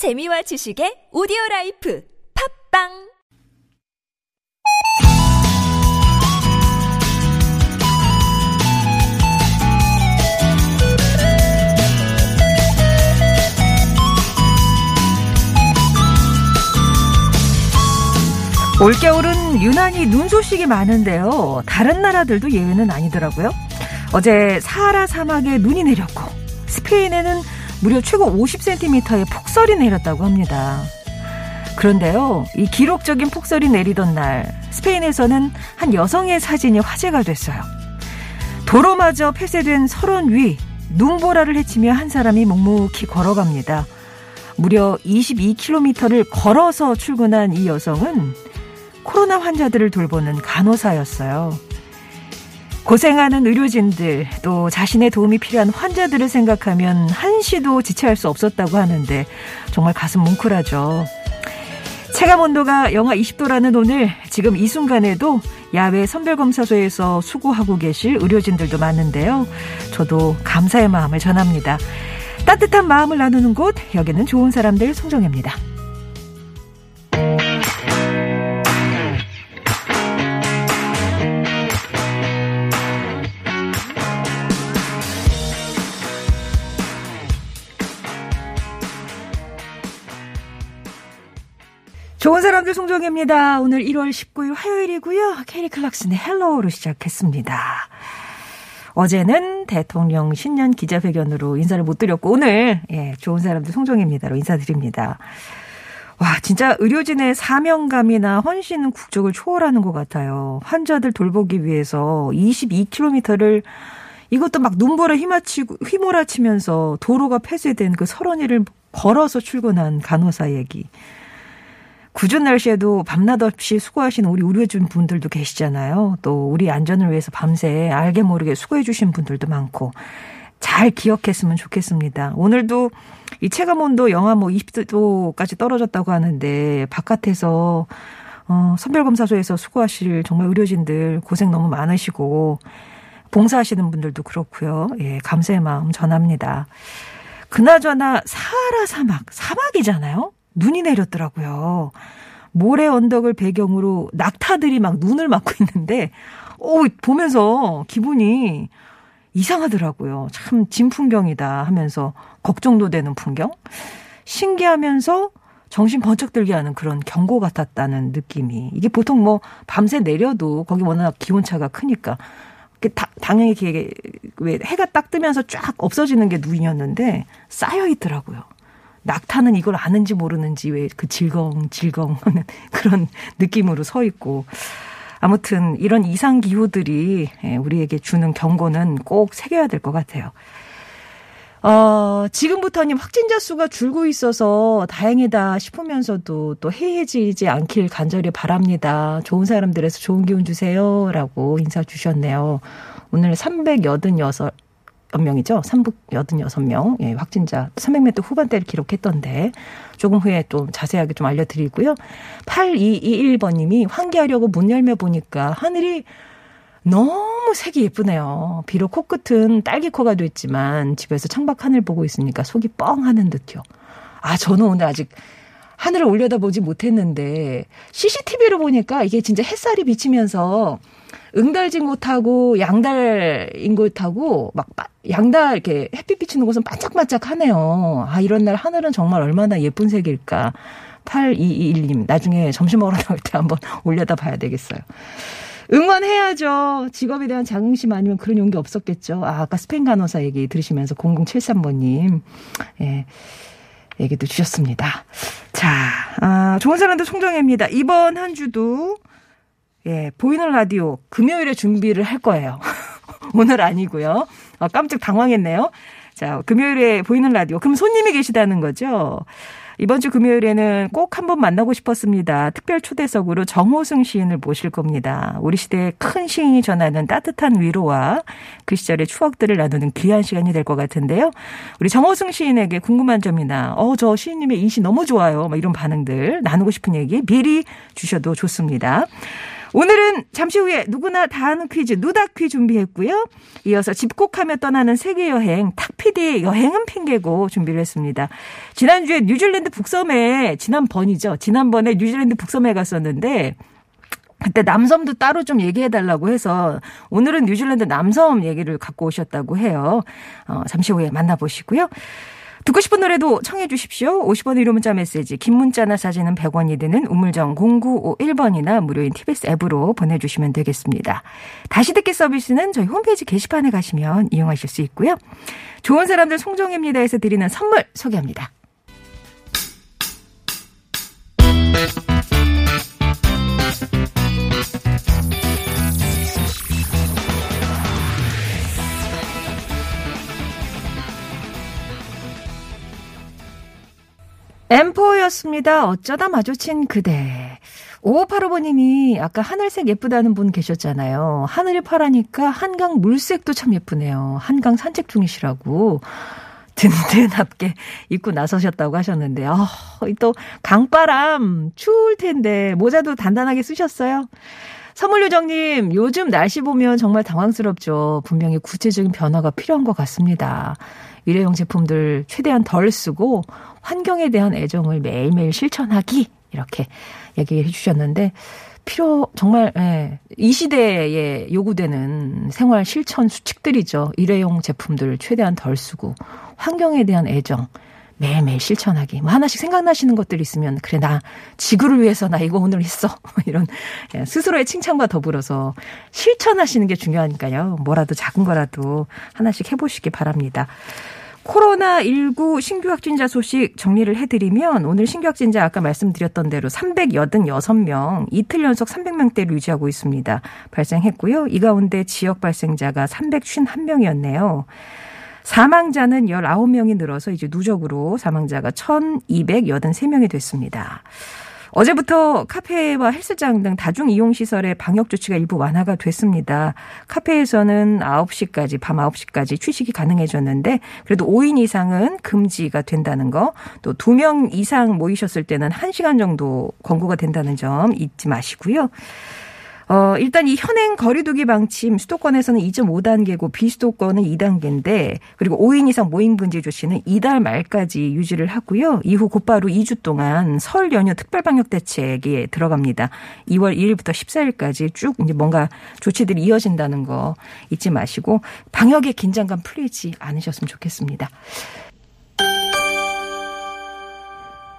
재미와 지식의 오디오 라이프 팟빵 올겨울은 유난히 눈 소식이 많은데요. 다른 나라들도 예외는 아니더라고요. 어제 사하라 사막에 눈이 내렸고 스페인에는 무려 최고 50cm의 폭설이 내렸다고 합니다. 그런데요, 이 기록적인 폭설이 내리던 날 스페인에서는 한 여성의 사진이 화제가 됐어요. 도로마저 폐쇄된 설원 위 눈보라를 헤치며 한 사람이 묵묵히 걸어갑니다. 무려 22km를 걸어서 출근한 이 여성은 코로나 환자들을 돌보는 간호사였어요. 고생하는 의료진들, 또 자신의 도움이 필요한 환자들을 생각하면 한시도 지체할 수 없었다고 하는데 정말 가슴 뭉클하죠. 체감 온도가 영하 20도라는 오늘 지금 이 순간에도 야외 선별검사소에서 수고하고 계실 의료진들도 많은데요. 저도 감사의 마음을 전합니다. 따뜻한 마음을 나누는 곳, 여기는 좋은 사람들 송정혜입니다. 좋은 사람들 송정혜입니다. 오늘 1월 19일 화요일이고요. 켈리 클락슨의 Hello로 시작했습니다. 어제는 대통령 신년 기자회견으로 인사를 못 드렸고 오늘 예, 좋은 사람들 송정혜입니다로 인사드립니다. 와, 진짜 의료진의 사명감이나 헌신은 국적을 초월하는 것 같아요. 환자들 돌보기 위해서 22km를 이것도 막 눈보라 휘마치고 휘몰아치면서 도로가 폐쇄된 그 설원이를 걸어서 출근한 간호사 얘기. 구준 날씨에도 밤낮 없이 수고하시는 우리 의료진 분들도 계시잖아요. 또 우리 안전을 위해서 밤새 알게 모르게 수고해 주신 분들도 많고 잘 기억했으면 좋겠습니다. 오늘도 이 체감 온도 영하 뭐 20도까지 떨어졌다고 하는데 바깥에서 어, 선별검사소에서 수고하실 정말 의료진들 고생 너무 많으시고 봉사하시는 분들도 그렇고요. 예, 감사의 마음 전합니다. 그나저나 사하라 사막, 사막이잖아요. 눈이 내렸더라고요. 모래 언덕을 배경으로 낙타들이 막 눈을 맞고 있는데, 오, 보면서 기분이 이상하더라고요. 참 진풍경이다 하면서 걱정도 되는 풍경? 신기하면서 정신 번쩍 들게 하는 그런 경고 같았다는 느낌이. 이게 보통 뭐 밤새 내려도 거기 워낙 기온차가 크니까. 다, 당연히 이게 왜 해가 딱 뜨면서 쫙 없어지는 게 눈이었는데 쌓여 있더라고요. 낙타는 이걸 아는지 모르는지 왜 그 질겅 질겅 하는 그런 느낌으로 서 있고 아무튼 이런 이상 기후들이 예, 우리에게 주는 경고는 꼭 새겨야 될 것 같아요. 어, 지금부터님 확진자 수가 줄고 있어서 다행이다 싶으면서도 또 해해지지 않길 간절히 바랍니다. 좋은 사람들에서 좋은 기운 주세요. 라고 인사 주셨네요. 오늘 386, 명이죠. 386명 예, 확진자 300m 후반대를 기록했던데 조금 후에 좀 자세하게 좀 알려드리고요. 8221번님이 환기하려고 문 열며 보니까 하늘이 너무 색이 예쁘네요. 비록 코끝은 딸기코가 됐지만 집에서 창밖 하늘 보고 있으니까 속이 뻥 하는 듯요. 아, 저는 오늘 아직 하늘을 올려다보지 못했는데 CCTV로 보니까 이게 진짜 햇살이 비치면서 응달진 곳하고 양달인 곳하고 막 양달 이렇게 햇빛 비치는 곳은 반짝반짝하네요. 아 이런 날 하늘은 정말 얼마나 예쁜 색일까. 8221님 나중에 점심 먹으러 나올 때 한번 올려다 봐야 되겠어요. 응원해야죠. 직업에 대한 자긍심 아니면 그런 용기 없었겠죠. 아, 아까 스페인 간호사 얘기 들으시면서 0073번님. 예. 얘기도 주셨습니다. 자, 아, 좋은 사람들 송정혜입니다. 이번 한 주도 예, 보이는 라디오 금요일에 준비를 할 거예요. 오늘 아니고요. 아, 깜짝 당황했네요. 자, 금요일에 보이는 라디오. 그럼 손님이 계시다는 거죠? 이번 주 금요일에는 꼭 한번 만나고 싶었습니다. 특별 초대석으로 정호승 시인을 모실 겁니다. 우리 시대의 큰 시인이 전하는 따뜻한 위로와 그 시절의 추억들을 나누는 귀한 시간이 될 것 같은데요. 우리 정호승 시인에게 궁금한 점이나 어, 저 시인님의 인시 너무 좋아요. 막 이런 반응들 나누고 싶은 얘기 미리 주셔도 좋습니다. 오늘은 잠시 후에 누구나 다 아는 퀴즈 누다퀴 준비했고요. 이어서 집콕하며 떠나는 세계 여행 탁피디의 여행은 핑계고 준비를 했습니다. 지난주에 뉴질랜드 북섬에 지난번이죠. 지난번에 뉴질랜드 북섬에 갔었는데 그때 남섬도 따로 좀 얘기해 달라고 해서 오늘은 뉴질랜드 남섬 얘기를 갖고 오셨다고 해요. 어, 잠시 후에 만나보시고요. 듣고 싶은 노래도 청해 주십시오. 50원 유료 문자 메시지 긴 문자나 사진은 100원이 드는 우물정 0951번이나 무료인 TBS 앱으로 보내주시면 되겠습니다. 다시 듣기 서비스는 저희 홈페이지 게시판에 가시면 이용하실 수 있고요. 좋은 사람들 송정입니다에서 드리는 선물 소개합니다. 엠포였습니다. 어쩌다 마주친 그대. 5585번님이 아까 하늘색 예쁘다는 분 계셨잖아요. 하늘이 파라니까 한강 물색도 참 예쁘네요. 한강 산책 중이시라고. 든든하게 입고 나서셨다고 하셨는데, 아, 또 강바람 추울 텐데 모자도 단단하게 쓰셨어요. 선물요정님, 요즘 날씨 보면 정말 당황스럽죠. 분명히 구체적인 변화가 필요한 것 같습니다. 일회용 제품들 최대한 덜 쓰고 환경에 대한 애정을 매일매일 실천하기 이렇게 얘기해 주셨는데 필요 정말 예, 이 시대에 요구되는 생활 실천 수칙들이죠. 일회용 제품들 최대한 덜 쓰고 환경에 대한 애정 매일매일 실천하기. 뭐 하나씩 생각나시는 것들 있으면 그래 나 지구를 위해서 나 이거 오늘 했어. 이런 예, 스스로의 칭찬과 더불어서 실천하시는 게 중요하니까요. 뭐라도 작은 거라도 하나씩 해보시기 바랍니다. 코로나19 신규 확진자 소식 정리를 해드리면 오늘 신규 확진자 아까 말씀드렸던 대로 386명 이틀 연속 300명대를 유지하고 있습니다. 발생했고요. 이 가운데 지역 발생자가 351명이었네요. 사망자는 19명이 늘어서 이제 누적으로 사망자가 1283명이 됐습니다. 어제부터 카페와 헬스장 등 다중 이용 시설의 방역 조치가 일부 완화가 됐습니다. 카페에서는 9시까지 밤 9시까지 취식이 가능해졌는데 그래도 5인 이상은 금지가 된다는 거, 또 2명 이상 모이셨을 때는 1시간 정도 권고가 된다는 점 잊지 마시고요. 어, 일단 이 현행 거리두기 방침 수도권에서는 2.5단계고 비수도권은 2단계인데 그리고 5인 이상 모임 금지 조치는 이달 말까지 유지를 하고요. 이후 곧바로 2주 동안 설 연휴 특별 방역 대책에 들어갑니다. 2월 1일부터 14일까지 쭉 이제 뭔가 조치들이 이어진다는 거 잊지 마시고 방역의 긴장감 풀리지 않으셨으면 좋겠습니다.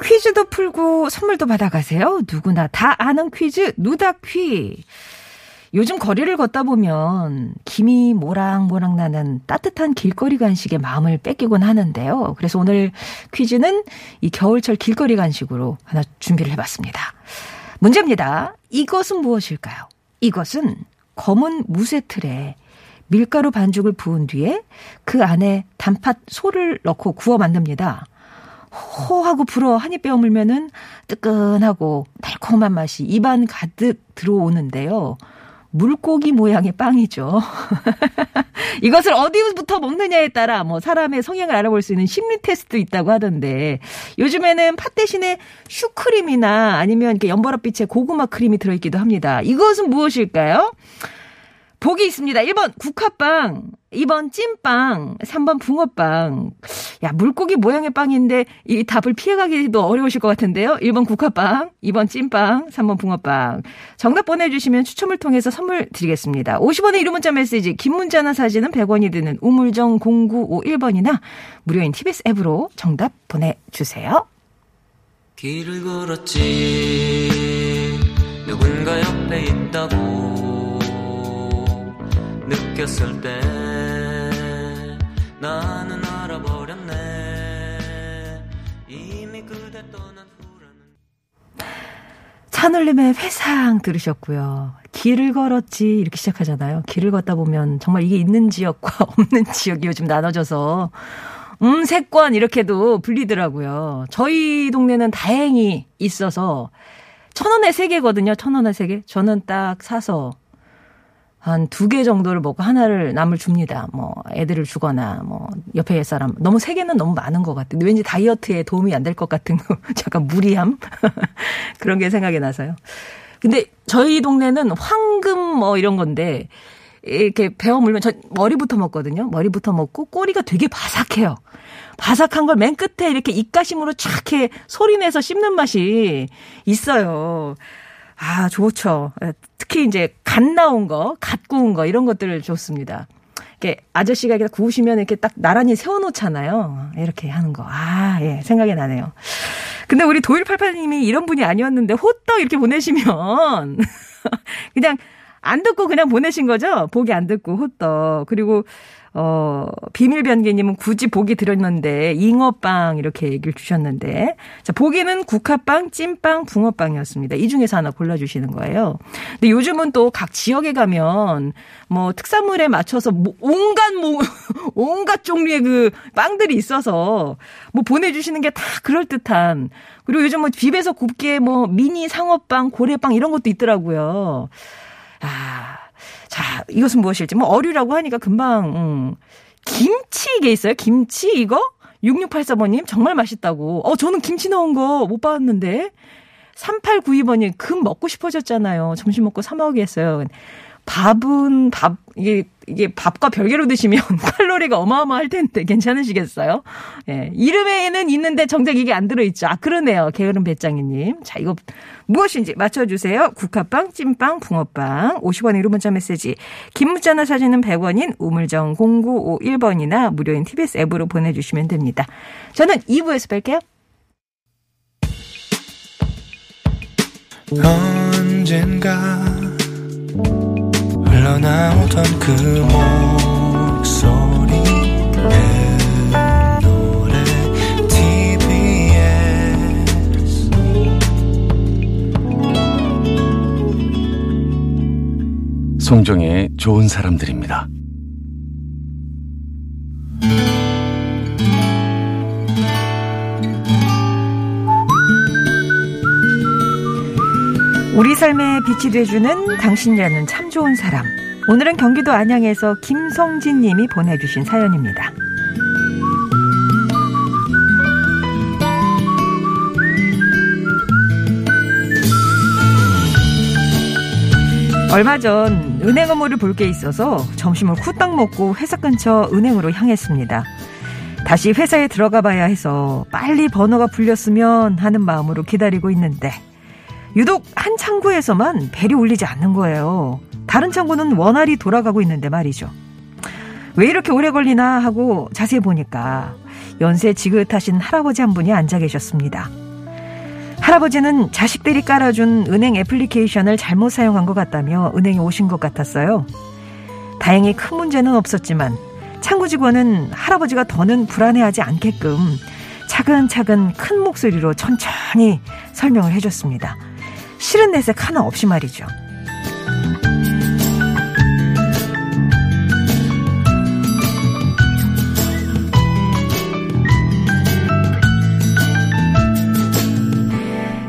퀴즈도 풀고 선물도 받아가세요. 누구나 다 아는 퀴즈 누다퀴. 요즘 거리를 걷다 보면 김이 모락모락 나는 따뜻한 길거리 간식에 마음을 뺏기곤 하는데요. 그래서 오늘 퀴즈는 이 겨울철 길거리 간식으로 하나 준비를 해봤습니다. 문제입니다. 이것은 무엇일까요? 이것은 검은 무쇠 틀에 밀가루 반죽을 부은 뒤에 그 안에 단팥 소를 넣고 구워 만듭니다. 호하고 불어 한 입 빼어물면은 뜨끈하고 달콤한 맛이 입안 가득 들어오는데요. 물고기 모양의 빵이죠. 이것을 어디부터 먹느냐에 따라 뭐 사람의 성향을 알아볼 수 있는 심리 테스트도 있다고 하던데 요즘에는 팥 대신에 슈크림이나 아니면 이렇게 연보랏빛의 고구마 크림이 들어있기도 합니다. 이것은 무엇일까요? 복이 있습니다. 1번 국화빵, 2번 찐빵, 3번 붕어빵. 야, 물고기 모양의 빵인데 이 답을 피해가기도 어려우실 것 같은데요. 1번 국화빵, 2번 찐빵, 3번 붕어빵. 정답 보내주시면 추첨을 통해서 선물 드리겠습니다. 50원의 이름 문자 메시지, 긴 문자나 사진은 100원이 드는 우물정 0951번이나 무료인 TBS 앱으로 정답 보내주세요. 길을 걸었지 누군가 옆에 있다고 느꼈을 때 나는 알아버렸네 이미 그대 떠난 후라는 찬울림의 회상 들으셨고요. 길을 걸었지 이렇게 시작하잖아요. 길을 걷다 보면 정말 이게 있는 지역과 없는 지역이 요즘 나눠져서 음세권 이렇게도 불리더라고요. 저희 동네는 다행히 있어서 천 원에 세 개거든요. 천 원에 세 개. 저는 딱 사서 한 두 개 정도를 먹고 하나를 남을 줍니다. 뭐 애들을 주거나 뭐 옆에 사람 너무 세 개는 너무 많은 것 같아요. 왠지 다이어트에 도움이 안 될 것 같은 거 약간 무리함 그런 게 생각이 나서요. 근데 저희 동네는 황금 뭐 이런 건데 이렇게 베어 물면 저 머리부터 먹거든요. 머리부터 먹고 꼬리가 되게 바삭해요. 바삭한 걸 맨 끝에 이렇게 입가심으로 촥 해 소리 내서 씹는 맛이 있어요. 아, 좋죠. 특히 이제 갓 나온 거, 갓 구운 거 이런 것들을 좋습니다. 이렇게 아저씨가 이렇게 구우시면 이렇게 딱 나란히 세워놓잖아요. 이렇게 하는 거. 아, 예, 생각이 나네요. 근데 우리 도일팔팔님이 이런 분이 아니었는데 호떡 이렇게 보내시면 그냥 안 듣고 그냥 보내신 거죠? 보기 안 듣고 호떡. 그리고 어, 비밀변기님은 굳이 보기 들었는데, 잉어빵 이렇게 얘기를 주셨는데, 자, 보기는 국화빵, 찐빵, 붕어빵이었습니다. 이 중에서 하나 골라주시는 거예요. 근데 요즘은 또 각 지역에 가면, 뭐, 특산물에 맞춰서 뭐 온갖, 뭐, 온갖 종류의 그 빵들이 있어서, 뭐 보내주시는 게 다 그럴듯한, 그리고 요즘 뭐 집에서 굽게 뭐 미니 상어빵, 고래빵 이런 것도 있더라고요. 아, 자, 이것은 무엇일지. 뭐 어류라고 하니까 금방, 음. 김치 이게 있어요? 김치 이거? 6684번님 정말 맛있다고. 어, 저는 김치 넣은 거 못 봤는데. 3892번님 금 먹고 싶어졌잖아요. 점심 먹고 사 먹겠어요. 밥은 밥 이게 이게 밥과 별개로 드시면 칼로리가 어마어마할 텐데 괜찮으시겠어요? 예. 이름에는 있는데 정작 이게 안 들어 있죠. 아 그러네요. 게으른 배짱이 님. 자, 이거 무엇인지 맞춰 주세요. 국화빵, 찐빵, 붕어빵. 50원의 유료 문자 메시지. 긴 문자나 사진은 100원인 우물정 0951번이나 무료인 TBS 앱으로 보내 주시면 됩니다. 저는 2부에서 뵐게요. 언젠가 흘러나오던 그 목소리 내 노래 TBS 송정의 좋은 사람들입니다. 우리 삶에 빛이 돼주는 당신이라는 참 좋은 사람. 오늘은 경기도 안양에서 김성진 님이 보내주신 사연입니다. 얼마 전 은행 업무를 볼 게 있어서 점심을 후딱 먹고 회사 근처 은행으로 향했습니다. 다시 회사에 들어가 봐야 해서 빨리 번호가 풀렸으면 하는 마음으로 기다리고 있는데 유독 한 창구에서만 벨이 울리지 않는 거예요. 다른 창구는 원활히 돌아가고 있는데 말이죠. 왜 이렇게 오래 걸리나 하고 자세히 보니까 연세 지긋하신 할아버지 한 분이 앉아 계셨습니다. 할아버지는 자식들이 깔아준 은행 애플리케이션을 잘못 사용한 것 같다며 은행에 오신 것 같았어요. 다행히 큰 문제는 없었지만 창구 직원은 할아버지가 더는 불안해하지 않게끔 차근차근 큰 목소리로 천천히 설명을 해줬습니다. 싫은 내색 하나 없이 말이죠.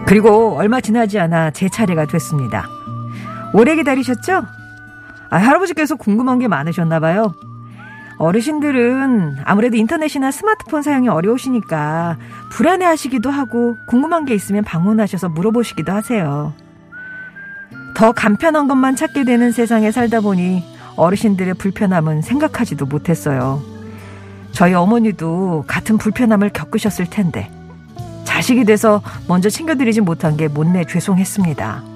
그리고 얼마 지나지 않아 제 차례가 됐습니다. 오래 기다리셨죠? 아, 할아버지께서 궁금한 게 많으셨나 봐요. 어르신들은 아무래도 인터넷이나 스마트폰 사용이 어려우시니까 불안해 하시기도 하고 궁금한 게 있으면 방문하셔서 물어보시기도 하세요. 더 간편한 것만 찾게 되는 세상에 살다 보니 어르신들의 불편함은 생각하지도 못했어요. 저희 어머니도 같은 불편함을 겪으셨을 텐데 자식이 돼서 먼저 챙겨드리지 못한 게 못내 죄송했습니다.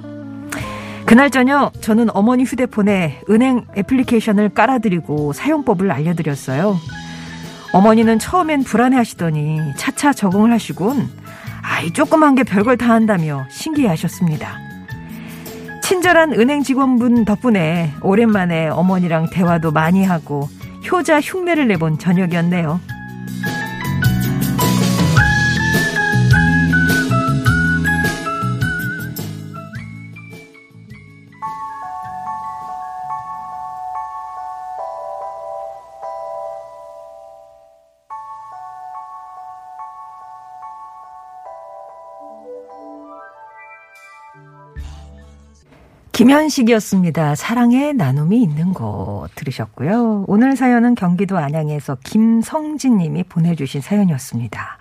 그날 저녁 저는 어머니 휴대폰에 은행 애플리케이션을 깔아드리고 사용법을 알려드렸어요. 어머니는 처음엔 불안해 하시더니 차차 적응을 하시곤 아이 조그만 게 별걸 다 한다며 신기해 하셨습니다. 친절한 은행 직원분 덕분에 오랜만에 어머니랑 대화도 많이 하고 효자 흉내를 내본 저녁이었네요. 김현식이었습니다. 사랑의 나눔이 있는 곳 들으셨고요. 오늘 사연은 경기도 안양에서 김성진 님이 보내주신 사연이었습니다.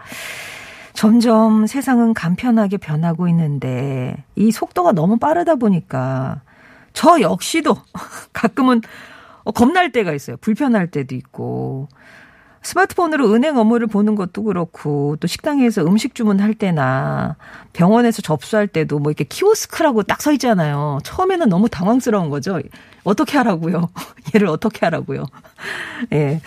점점 세상은 간편하게 변하고 있는데 이 속도가 너무 빠르다 보니까 저 역시도 가끔은 어, 겁날 때가 있어요. 불편할 때도 있고. 스마트폰으로 은행 업무를 보는 것도 그렇고 또 식당에서 음식 주문할 때나 병원에서 접수할 때도 뭐 이렇게 키오스크라고 딱 서 있잖아요. 처음에는 너무 당황스러운 거죠. 어떻게 하라고요? 얘를 어떻게 하라고요? 예.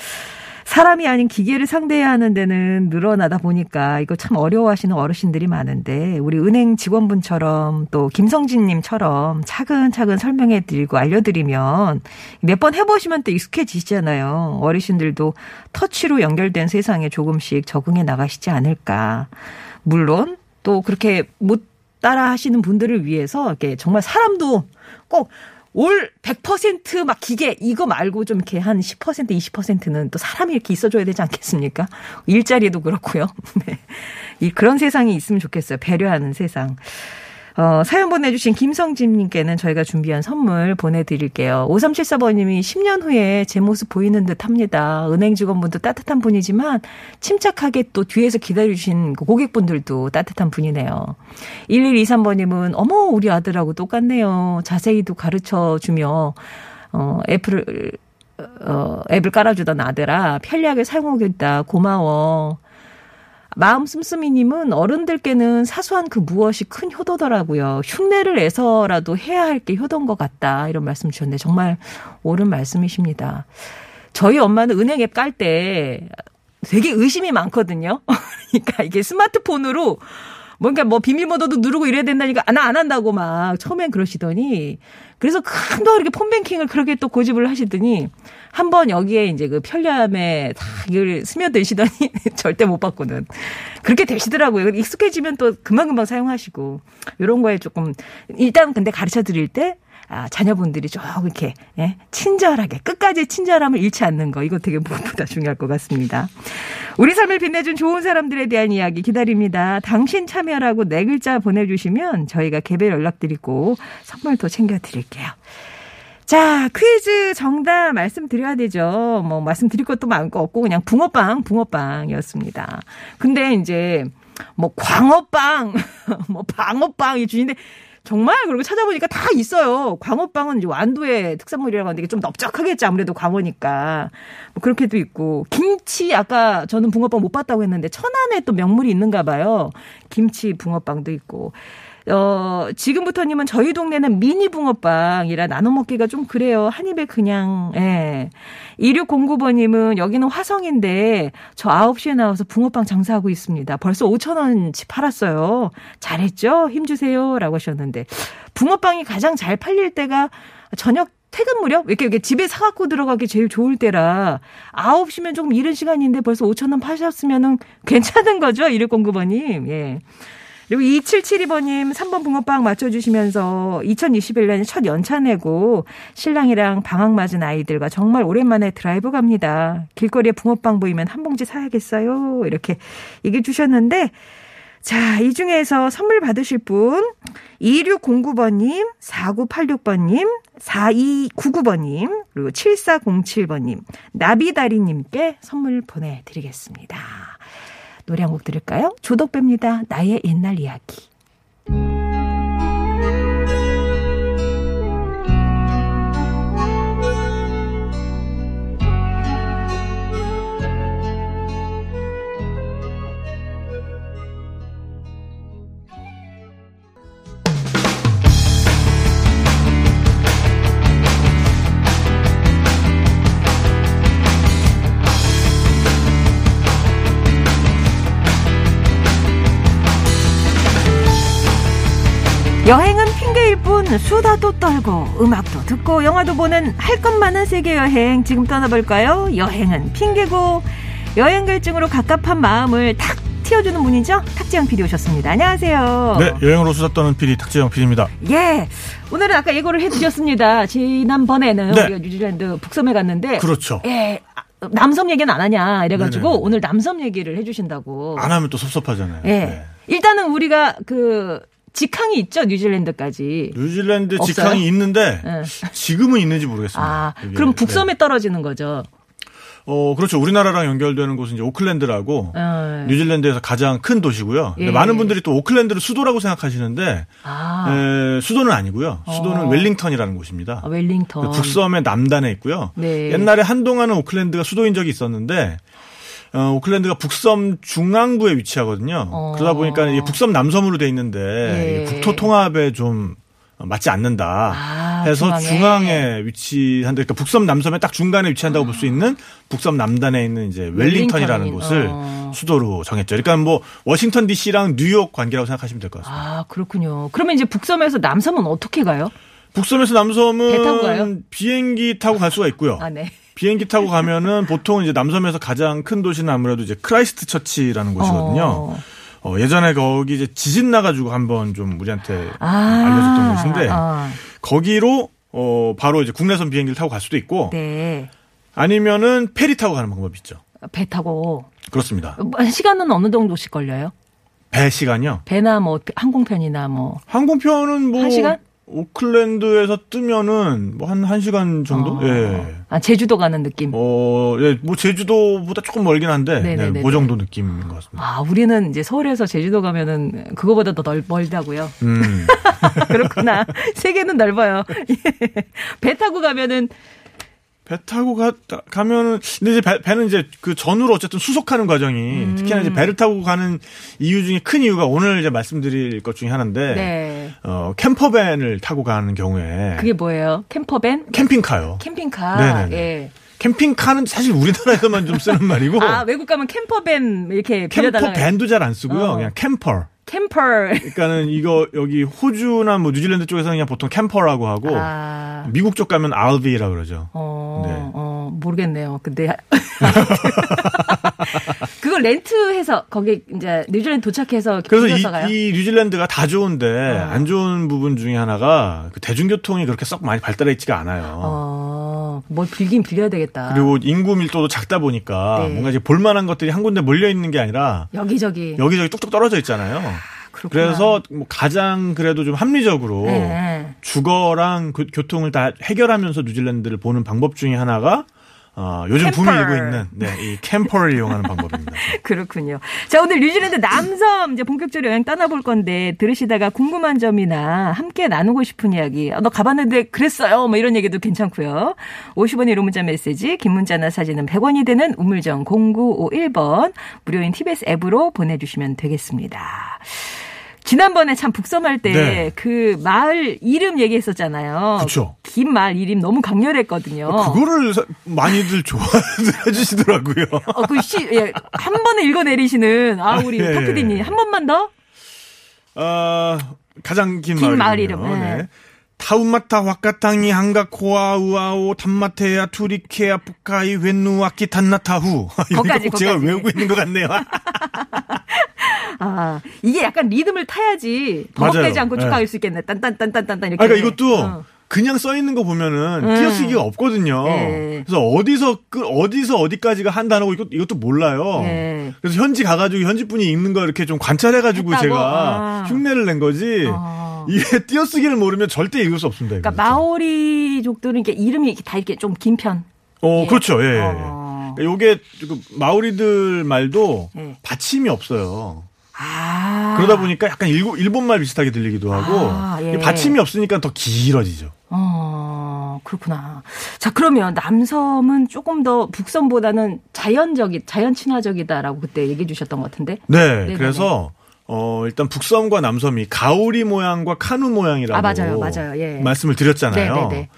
사람이 아닌 기계를 상대해야 하는 데는 늘어나다 보니까 이거 참 어려워하시는 어르신들이 많은데 우리 은행 직원분처럼 또 김성진님처럼 차근차근 설명해 드리고 알려드리면 몇 번 해보시면 또 익숙해지시잖아요. 어르신들도 터치로 연결된 세상에 조금씩 적응해 나가시지 않을까. 물론 또 그렇게 못 따라 하시는 분들을 위해서 이렇게 정말 사람도 꼭 올 100%막 기계 이거 말고 좀 이렇게 한 10% 20%는 또 사람이 이렇게 있어줘야 되지 않겠습니까? 일자리도 그렇고요. 네. 이 그런 세상이 있으면 좋겠어요. 배려하는 세상. 어, 사연 보내주신 김성진님께는 저희가 준비한 선물 보내드릴게요. 5374번님이 10년 후에 제 모습 보이는 듯 합니다. 은행 직원분도 따뜻한 분이지만 침착하게 또 뒤에서 기다려주신 그 고객분들도 따뜻한 분이네요. 1123번님은 어머, 우리 아들하고 똑같네요. 자세히도 가르쳐 주며, 어, 애플을, 어, 앱을 깔아주던 아들아, 편리하게 사용하고 있다. 고마워. 마음 씀씀이님은 어른들께는 사소한 그 무엇이 큰 효도더라고요. 흉내를 내서라도 해야 할 게 효도인 것 같다. 이런 말씀 주셨는데 정말 옳은 말씀이십니다. 저희 엄마는 은행 앱 깔 때 되게 의심이 많거든요. 그러니까 이게 스마트폰으로 뭔가 뭐 비밀번호도 누르고 이래야 된다니까 나안 한다고 막 처음엔 그러시더니 그래서 큰도 이렇게 폰뱅킹을 그렇게 또 고집을 하시더니 한번 여기에 이제 그 편리함에 다 이걸 스며드시더니 절대 못 바꾸는 그렇게 되시더라고요. 익숙해지면 또 금방금방 사용하시고 이런 거에 조금 일단 근데 가르쳐 드릴 때 아, 자녀분들이 조금 이렇게 예, 친절하게 끝까지 친절함을 잃지 않는 거 이거 되게 무엇보다 중요할 것 같습니다. 우리 삶을 빛내준 좋은 사람들에 대한 이야기 기다립니다. 당신 참여라고 네 글자 보내주시면 저희가 개별 연락드리고 선물도 챙겨드릴게요. 자, 퀴즈 정답 말씀드려야 되죠. 뭐, 말씀드릴 것도 많고 없고, 그냥 붕어빵, 붕어빵이었습니다. 근데 이제, 뭐, 광어빵, 뭐, 방어빵이 주인데, 정말 그리고 찾아보니까 다 있어요. 광어빵은 이제 완도의 특산물이라고 하는데 이게 좀 넓적하겠지 아무래도 광어니까 뭐 그렇게도 있고 김치 아까 저는 붕어빵 못 봤다고 했는데 천안에 또 명물이 있는가 봐요. 김치 붕어빵도 있고 어, 지금부터님은 저희 동네는 미니 붕어빵이라 나눠 먹기가 좀 그래요. 한 입에 그냥, 예. 2609번님은 여기는 화성인데 저 9시에 나와서 붕어빵 장사하고 있습니다. 벌써 5천원치 팔았어요. 잘했죠? 힘주세요. 라고 하셨는데. 붕어빵이 가장 잘 팔릴 때가 저녁 퇴근 무렵? 이렇게, 이렇게 집에 사갖고 들어가기 제일 좋을 때라 9시면 조금 이른 시간인데 벌써 5천 원 파셨으면은 괜찮은 거죠? 2609번님. 예. 그리고 2772번님 3번 붕어빵 맞춰주시면서 2021년 첫 연차 내고 신랑이랑 방학 맞은 아이들과 정말 오랜만에 드라이브 갑니다. 길거리에 붕어빵 보이면 한 봉지 사야겠어요. 이렇게 얘기해 주셨는데 자, 이 중에서 선물 받으실 분 2609번님, 4986번님, 4299번님, 그리고 7407번님, 나비다리님께 선물 보내드리겠습니다. 노래 한 곡 들을까요? 조덕배입니다. 나의 옛날 이야기. 여행은 핑계일 뿐 수다도 떨고 음악도 듣고 영화도 보는 할 것 많은 세계 여행 지금 떠나볼까요? 여행은 핑계고 여행 결증으로 갑갑한 마음을 탁 튀어주는 분이죠. 탁지영 PD 오셨습니다. 안녕하세요. 네, 여행으로 수다 떠는 PD 탁재영 PD입니다. 예. 오늘은 아까 예고를 해드렸습니다. 지난번에는 네. 우리가 뉴질랜드 북섬에 갔는데 그렇죠. 예. 아, 남섬 얘기는 안 하냐 이래가지고 네네. 오늘 남섬 얘기를 해주신다고. 안 하면 또 섭섭하잖아요. 예. 네. 일단은 우리가 그 직항이 있죠 뉴질랜드까지. 뉴질랜드 없어요? 직항이 있는데 네. 지금은 있는지 모르겠습니다. 아, 그럼 네. 북섬에 떨어지는 거죠. 어, 그렇죠. 우리나라랑 연결되는 곳은 이제 오클랜드라고 어. 뉴질랜드에서 가장 큰 도시고요. 예. 많은 분들이 또 오클랜드를 수도라고 생각하시는데 아, 에, 수도는 아니고요. 수도는 어. 웰링턴이라는 곳입니다. 아, 웰링턴. 그 북섬의 남단에 있고요. 네. 옛날에 한동안은 오클랜드가 수도인 적이 있었는데 어, 오클랜드가 북섬 중앙부에 위치하거든요. 어. 그러다 보니까 이게 북섬 남섬으로 돼 있는데 예. 국토 통합에 좀 맞지 않는다. 아, 해서 중앙에. 중앙에 위치한다. 그러니까 북섬 남섬의 딱 중간에 위치한다고 볼수 있는 북섬 남단에 있는 이제 웰링턴이라는 웰링턴인, 곳을 어. 수도로 정했죠. 그러니까 뭐 워싱턴 D.C.랑 뉴욕 관계라고 생각하시면 될 것 같습니다. 아, 그렇군요. 그러면 이제 북섬에서 남섬은 어떻게 가요? 북섬에서 남섬은 배 타고? 비행기 타고 갈 수가 있고요. 아, 네. 비행기 타고 가면은 보통 이제 남섬에서 가장 큰 도시는 아무래도 이제 크라이스트 처치라는 곳이거든요. 어. 어, 예전에 거기 이제 지진 나가지고 한번 좀 우리한테 아, 알려줬던 곳인데 아, 거기로 어 바로 이제 국내선 비행기를 타고 갈 수도 있고 네. 아니면은 페리 타고 가는 방법이 있죠. 배 타고. 그렇습니다. 뭐, 시간은 어느 정도씩 걸려요? 배 시간요. 배나 뭐 항공편이나 뭐. 항공편은 뭐 한 시간? 오클랜드에서 뜨면은 뭐한한 시간 정도. 어. 예. 아, 제주도 가는 느낌. 어, 예, 뭐 제주도보다 조금 멀긴 한데, 네, 네네네네. 그 정도 느낌인 것 같습니다. 아, 우리는 이제 서울에서 제주도 가면은 그거보다 더 넓, 멀다고요. 음. 그렇구나. 세계는 넓어요. 예. 배 타고 가면은 배 타고 가, 가면은, 근데 이제 배, 는 이제 그 전후로 어쨌든 수속하는 과정이, 음. 특히나 이제 배를 타고 가는 이유 중에 큰 이유가 오늘 이제 말씀드릴 것 중에 하나인데, 네. 어, 캠퍼밴을 타고 가는 경우에, 그게 뭐예요? 캠퍼밴? 캠핑카요. 캠핑카. 네네네. 예. 캠핑카는 사실 우리나라에서만 좀 쓰는 말이고, 아, 외국 가면 캠퍼밴 이렇게 빌려달라. 캠퍼밴도 잘 안 쓰고요. 어. 그냥 캠퍼. 캠퍼. 그러니까는 이거 여기 호주나 뭐 뉴질랜드 쪽에서는 그냥 보통 캠퍼라고 하고, 아. 미국 쪽 가면 RV라 그러죠. 어, 네. 어, 모르겠네요. 근데 그걸 렌트해서 거기 이제 뉴질랜드 도착해서 그래서 빌려서 가요. 이, 이 뉴질랜드가 다 좋은데 안 좋은 부분 중에 하나가 그 대중교통이 그렇게 썩 많이 발달해 있지가 않아요. 어, 뭘 빌긴 빌려야 되겠다. 그리고 인구 밀도도 작다 보니까 네. 뭔가 이제 볼만한 것들이 한 군데 몰려 있는 게 아니라 여기저기. 여기저기 뚝뚝 떨어져 있잖아요. 그렇구나. 그래서 뭐 가장 그래도 좀 합리적으로 네. 주거랑 그- 교통을 다 해결하면서 뉴질랜드를 보는 방법 중에 하나가 어, 요즘 붐이 캠퍼. 일고 있는 네, 이 캠퍼를 이용하는 방법입니다. 그렇군요. 자, 오늘 뉴질랜드 남섬 이제 본격적으로 여행 떠나볼 건데 들으시다가 궁금한 점이나 함께 나누고 싶은 이야기, 아, 너 가봤는데 그랬어요. 뭐 이런 얘기도 괜찮고요. 50원의 이름 문자 메시지, 긴 문자나 사진은 100원이 되는 우물정 0951번 무료인 TBS 앱으로 보내주시면 되겠습니다. 지난번에 참 북섬할 때 네. 그 마을 이름 얘기했었잖아요. 그쵸. 긴 마을 이름 너무 강렬했거든요. 그거를 사- 많이들 좋아해 주시더라고요. 어, 그 시, 예, 한 번에 읽어 내리시는, 아, 우리 예, 탁피디님. 예. 한 번만 더? 어, 가장 긴, 긴 마을 마을이군요. 이름, 네. 타운마타 와카탕이 한가코아 우아오 탄마테야 투리케야 푸카이 웬누 아키 탄나타후 이거 거기까지, 꼭 제가 거기까지. 외우고 있는 것 같네요. 아, 이게 약간 리듬을 타야지. 버벅대지 않고 예. 쭉갈수 있겠네. 딴딴딴딴딴딴 이렇게. 아, 그러니까 이것도 어. 그냥 써 있는 거 보면은 음. 띄어쓰기가 없거든요. 네. 그래서 어디서 끝 어디서 어디까지가 한 단어고 이것 이것도 몰라요. 네. 그래서 현지 가가지고 현지 분이 읽는 거 이렇게 좀 관찰해가지고 했다고? 제가 아. 흉내를 낸 거지. 아. 이게 띄어쓰기를 모르면 절대 읽을 수 없습니다. 그러니까. 마오리족들은 이렇게 이름이 이렇게 다 이렇게 좀 긴 편. 어, 예. 그렇죠. 예. 예. 어. 그러니까 요게 그 마오리들 말도 예. 받침이 없어요. 아. 그러다 보니까 약간 일본, 일본말 비슷하게 들리기도 하고 아, 예. 이 받침이 없으니까 더 길어지죠. 어, 그렇구나. 자, 그러면 남섬은 조금 더 북섬보다는 자연적이, 자연 친화적이다라고 그때 얘기해 주셨던 것 같은데. 네. 네네네. 그래서 어 일단 북섬과 남섬이 가오리 모양과 카누 모양이라고 아, 맞아요, 맞아요. 예. 말씀을 드렸잖아요. 네네네.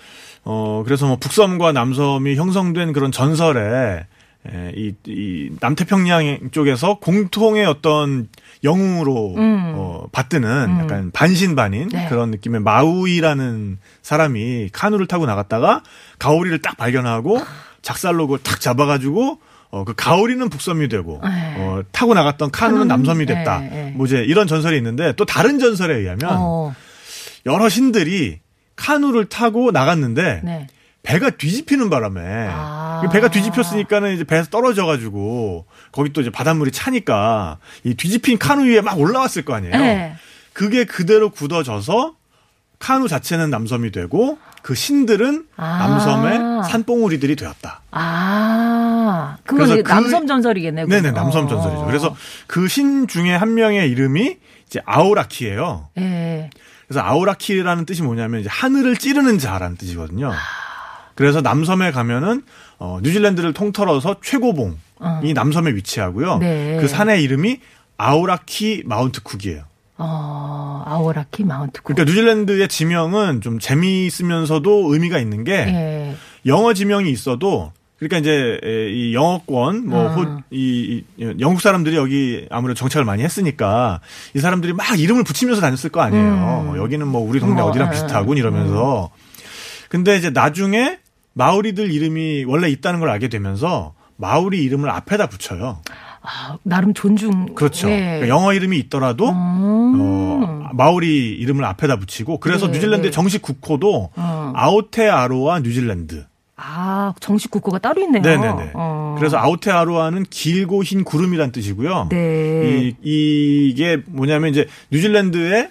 어 그래서 뭐 북섬과 남섬이 형성된 그런 전설에 에, 이, 이 남태평양 쪽에서 공통의 어떤 영웅으로 음. 어, 받드는 음. 약간 반신반인 네. 그런 느낌의 마우이라는 사람이 카누를 타고 나갔다가 가오리를 딱 발견하고 작살로 그걸 탁 잡아가지고 어, 그 가오리는 북섬이 되고 네. 어, 타고 나갔던 카누는 남섬이 됐다. 네, 네. 뭐 이제 이런 전설이 있는데 또 다른 전설에 의하면 어, 여러 신들이 카누를 타고 나갔는데 네. 배가 뒤집히는 바람에 아. 배가 뒤집혔으니까는 이제 배에서 떨어져 가지고 거기 또 이제 바닷물이 차니까 이 뒤집힌 카누 위에 막 올라왔을 거 아니에요. 네. 그게 그대로 굳어져서 카누 자체는 남섬이 되고 그 신들은 아. 남섬의 산봉우리들이 되었다. 아. 아, 그건 그래서 그- 남섬 전설이겠네요. 네네, 그건. 남섬 어. 전설이죠. 그래서 그 신 중에 한 명의 이름이 이제 아우라키예요. 예. 그래서 아우라키라는 뜻이 뭐냐면 이제 하늘을 찌르는 자라는 뜻이거든요. 그래서 남섬에 가면은 어, 뉴질랜드를 통틀어서 최고봉이 남섬에 위치하고요. 네. 그 산의 이름이 아우라키 마운트 쿡이에요. 어, 아오라키 마운트 국. 그러니까 뉴질랜드의 지명은 좀 재미있으면서도 의미가 있는 게 예. 영어 지명이 있어도 그러니까 이제 에, 이 영어권 뭐 아. 호- 이, 이 영국 사람들이 여기 아무래도 정착을 많이 했으니까 이 사람들이 막 이름을 붙이면서 다녔을 거 아니에요. 뭐 여기는 뭐 우리 동네 음. 뭐, 어디랑 아, 비슷하군 이러면서. 근데 이제 나중에 마우리들 이름이 원래 있다는 걸 알게 되면서 마우리 이름을 앞에다 붙여요. 아, 나름 존중. 그렇죠. 예. 그러니까 영어 이름이 있더라도 음. 어, 마우리 이름을 앞에다 붙이고 그래서 네, 뉴질랜드의 네. 정식 국호도 어. 아오테아로와 뉴질랜드. 아, 정식 국호가 따로 있네요. 네네네. 어. 그래서 아오테아로아는 길고 흰 구름이란 뜻이고요. 네. 이, 이게 뭐냐면 이제 뉴질랜드에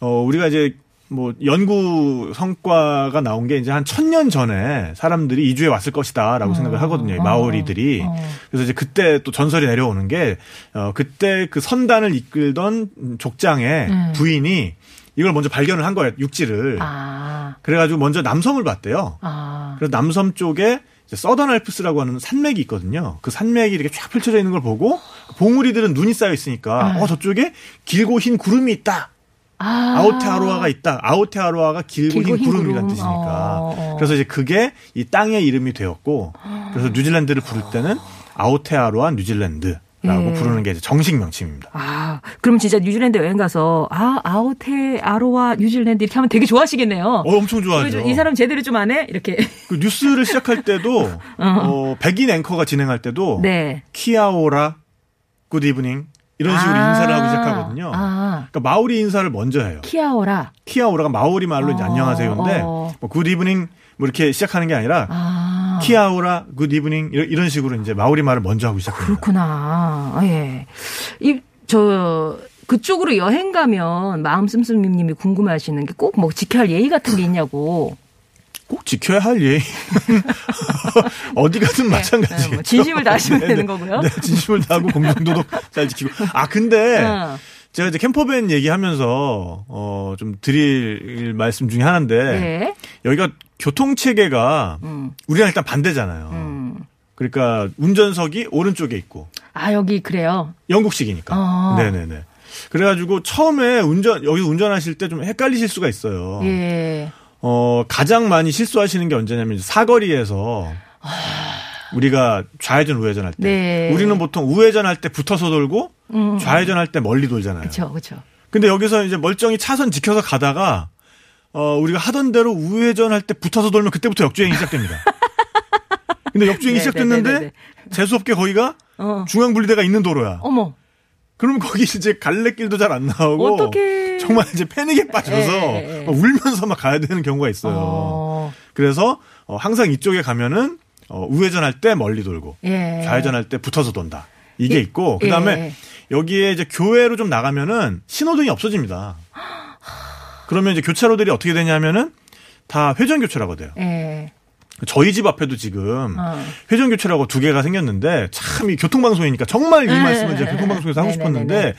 어 우리가 이제 뭐 연구 성과가 나온 게 이제 한 천 년 전에 사람들이 이주해 왔을 것이다라고 생각을 하거든요. 이 어. 마오리들이. 어. 그래서 이제 그때 또 전설이 내려오는 게 어, 그때 그 선단을 이끌던 족장의 음. 부인이 이걸 먼저 발견을 한 거예요. 육지를. 아, 그래가지고 먼저 남섬을 봤대요. 아. 그래서 남섬 쪽에 서던 알프스라고 하는 산맥이 있거든요. 그 산맥이 이렇게 쫙 펼쳐져 있는 걸 보고 봉우리들은 눈이 쌓여 있으니까 네. 어 저쪽에 길고 흰 구름이 있다. 아. 아오테아로아가 있다. 아오테아로아가 길고, 길고 흰 흰 구름이라는 구름. 뜻이니까. 어, 어. 그래서 이제 그게 이 땅의 이름이 되었고 그래서 뉴질랜드를 부를 때는 아오테아로아 뉴질랜드 라고 예. 부르는 게 이제 정식 명칭입니다. 아, 그럼 진짜 뉴질랜드 여행 가서 아 아오테아로와 뉴질랜드 이렇게 하면 되게 좋아하시겠네요. 어, 엄청 좋아하죠. 이 사람 제대로 좀 안 해? 이렇게. 그 뉴스를 시작할 때도 어, 백인 앵커가 진행할 때도 네. Kia ora, good evening 이런 식으로 아. 인사를 하고 시작하거든요. 아, 그러니까 마오리 인사를 먼저 해요. Kia ora. Kia ora가 마오리 말로 이제 어, 안녕하세요인데 어. 뭐 good evening 뭐 이렇게 시작하는 게 아니라 아. Kia ora, good evening 이런, 식으로 이제 마오리 말을 먼저 하고 시작합니다. 그렇구나. 아, 예. 이, 저, 그쪽으로 여행 가면 마음 씀씀님이 궁금해하시는 게 꼭 뭐 지켜야 할 예의 같은 게 있냐고. 꼭 지켜야 할 예의 어디 가든 마찬가지겠죠. 네, 뭐 진심을 다하시면 네, 되는 네. 거고요. 네, 진심을 다하고 공중도덕 잘 지키고. 아 근데 어. 제가 이제 campervan 얘기하면서 어 좀 드릴 말씀 중에 하나인데 네. 여기가 교통 체계가 음, 우리랑 일단 반대잖아요. 음. 그러니까 운전석이 오른쪽에 있고 아, 여기 그래요. 영국식이니까. 어. 네네네. 그래가지고 처음에 운전 여기 운전하실 때 좀 헷갈리실 수가 있어요. 예. 어 가장 많이 실수하시는 게 언제냐면 사거리에서 우리가 좌회전 우회전 할 때 네. 우리는 보통 우회전 할 때 붙어서 돌고 좌회전 할 때 멀리 돌잖아요. 그쵸, 그쵸. 근데 여기서 이제 멀쩡히 차선 지켜서 가다가 어 우리가 하던 대로 우회전 할 때 붙어서 돌면 그때부터 역주행이 시작됩니다. 근데 역주행이 네, 시작됐는데 네, 네, 네. 재수 없게 거기가 어. 중앙 분리대가 있는 도로야. 어머. 그러면 거기 이제 갈래길도 잘 안 나오고 어떡해. 정말 이제 패닉에 빠져서 예, 예. 막 울면서 막 가야 되는 경우가 있어요. 어. 그래서 어, 항상 이쪽에 가면은 어, 우회전할 때 멀리 돌고 예. 좌회전할 때 붙어서 돈다. 이게 예. 있고 그다음에 예. 여기에 이제 교외로 좀 나가면은 신호등이 없어집니다. 그러면 이제 교차로들이 어떻게 되냐면은 다 회전 교차로가 돼요. 예. 저희 집 앞에도 지금 어. 회전 교차로가 두 개가 생겼는데 참 이 교통방송이니까 정말 이 네, 말씀을 제가 네, 교통방송에서 하고 네, 싶었는데 네, 네.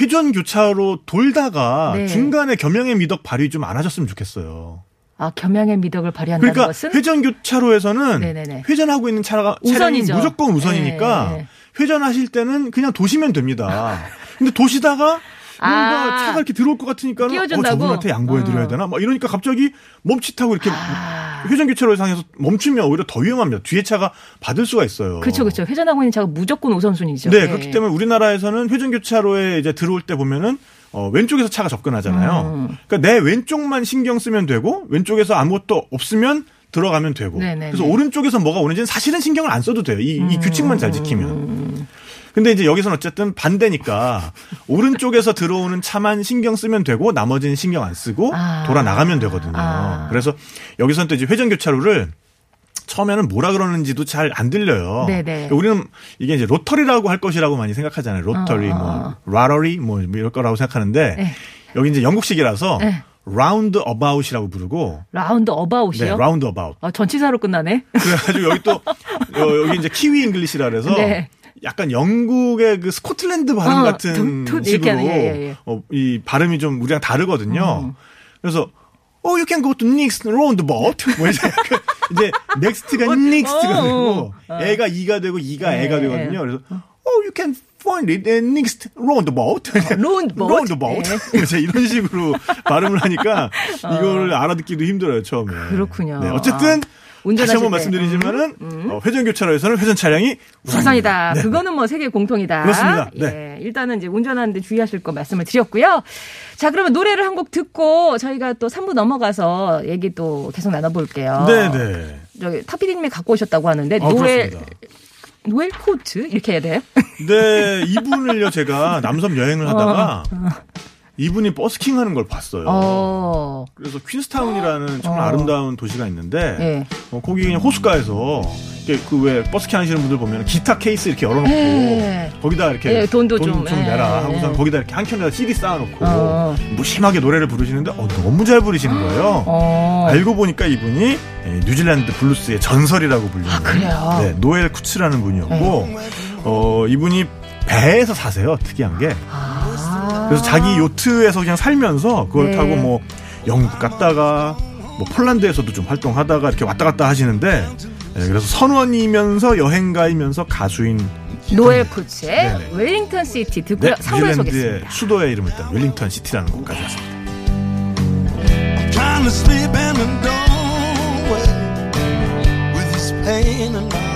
회전 교차로 돌다가 네. 중간에 겸양의 미덕 발휘 좀 안 하셨으면 좋겠어요. 아, 겸양의 미덕을 발휘한다는 그러니까 것은 회전 교차로에서는 네네네. 회전하고 있는 차가 차량이 우선이죠. 무조건 우선이니까 네. 회전하실 때는 그냥 도시면 됩니다. 근데 도시다가 뭔가 아. 차가 이렇게 들어올 것 같으니까 어? 저분한테 양보해 드려야 어. 되나? 막 이러니까 갑자기 멈칫하고 이렇게 아. 회전 교차로 상에서 멈추면 오히려 더 위험합니다. 뒤에 차가 받을 수가 있어요. 그렇죠, 그렇죠. 회전하고 있는 차가 무조건 우선순위죠. 네, 예. 그렇기 때문에 우리나라에서는 회전 교차로에 이제 들어올 때 보면은 어, 왼쪽에서 차가 접근하잖아요. 음. 그러니까 내 왼쪽만 신경 쓰면 되고 왼쪽에서 아무것도 없으면 들어가면 되고. 네네네. 그래서 오른쪽에서 뭐가 오는지는 사실은 신경을 안 써도 돼요. 이, 음. 이 규칙만 잘 지키면. 근데 이제 여기서는 어쨌든 반대니까 오른쪽에서 들어오는 차만 신경 쓰면 되고 나머지는 신경 안 쓰고 아. 돌아 나가면 되거든요. 아. 그래서 여기서는 또 이제 회전 교차로를 처음에는 뭐라 그러는지도 잘 안 들려요. 네네. 그러니까 우리는 이게 이제 로터리라고 할 것이라고 많이 생각하잖아요. 로터리, 어, 어, 뭐 라러리, 뭐 이럴 거라고 생각하는데 네. 여기 이제 영국식이라서 네. roundabout이라고 부르고 라운드 네, about이요? roundabout. 아, 전치사로 끝나네. 그래가지고 여기 또 여- 여기 이제 Kiwi English라 그래서 네. 약간 영국의 그 스코틀랜드 발음 어, 같은 툭, 툭 이렇게 식으로 예, 예, 예. 어, 이 발음이 좀 우리랑 다르거든요. 음. 그래서 Oh, you can go to next roundabout. 뭐 이제 약간 이제 next가 next가 어, 되고 어. 애가 이가 되고 이가 예, 애가 예. 되거든요. 그래서 Oh, you can find it in next roundabout. roundabout. roundabout. 이제 이런 식으로 발음을 하니까 이걸 알아듣기도 힘들어요 처음에. 그렇군요. 네, 어쨌든 아, 운전하실 다시 한번 때. 말씀드리지만은 어, 회전 교차로에서는 회전 차량이 우선이다. 네. 그거는 뭐 세계 공통이다. 그렇습니다. 네. 예, 일단은 이제 운전하는데 주의하실 거 말씀을 드렸고요. 자, 그러면 노래를 한 곡 듣고 저희가 또 3부 넘어가서 얘기 또 계속 나눠볼게요. 네 네. 저기 타피디님이 갖고 오셨다고 하는데 어, 노엘 그렇습니다. 노엘 코트 이렇게 해야 돼요? 네, 이분을요 제가 남섬 여행을 하다가 어. 이분이 버스킹 하는 걸 봤어요. 어. 그래서 퀸스타운이라는 정말 어. 아름다운 도시가 있는데 예. 어, 거기 그냥 호숫가에서 그왜 버스킹 하시는 분들 보면 기타 케이스 이렇게 열어놓고 예. 거기다 이렇게 예, 돈도 돈 좀, 예, 내라 하고서 예. 거기다 이렇게 한 켠에다 CD 쌓아놓고 어. 무심하게 노래를 부르시는데 어, 너무 잘 부르시는 거예요. 어. 알고 보니까 이분이 예, 뉴질랜드 블루스의 전설이라고 불리는 아? 네, 노엘 쿠츠라는 분이었고 어, 이분이 배에서 사세요. 특이한 게. 아. 그래서 자기 요트에서 그냥 살면서 그걸 네. 타고 뭐 영국 갔다가 뭐 폴란드에서도 좀 활동하다가 이렇게 왔다 갔다 하시는데 예, 그래서 선원이면서 여행가이면서 가수인 노엘 코츠의 네네. 웰링턴 City 듣고요. 네, 상부에 뉴질랜드의 소개했습니다. 수도의 이름을 딴 웰링턴 City라는 곳까지 왔습니다. Trying to sleep in the doorway with this pain in my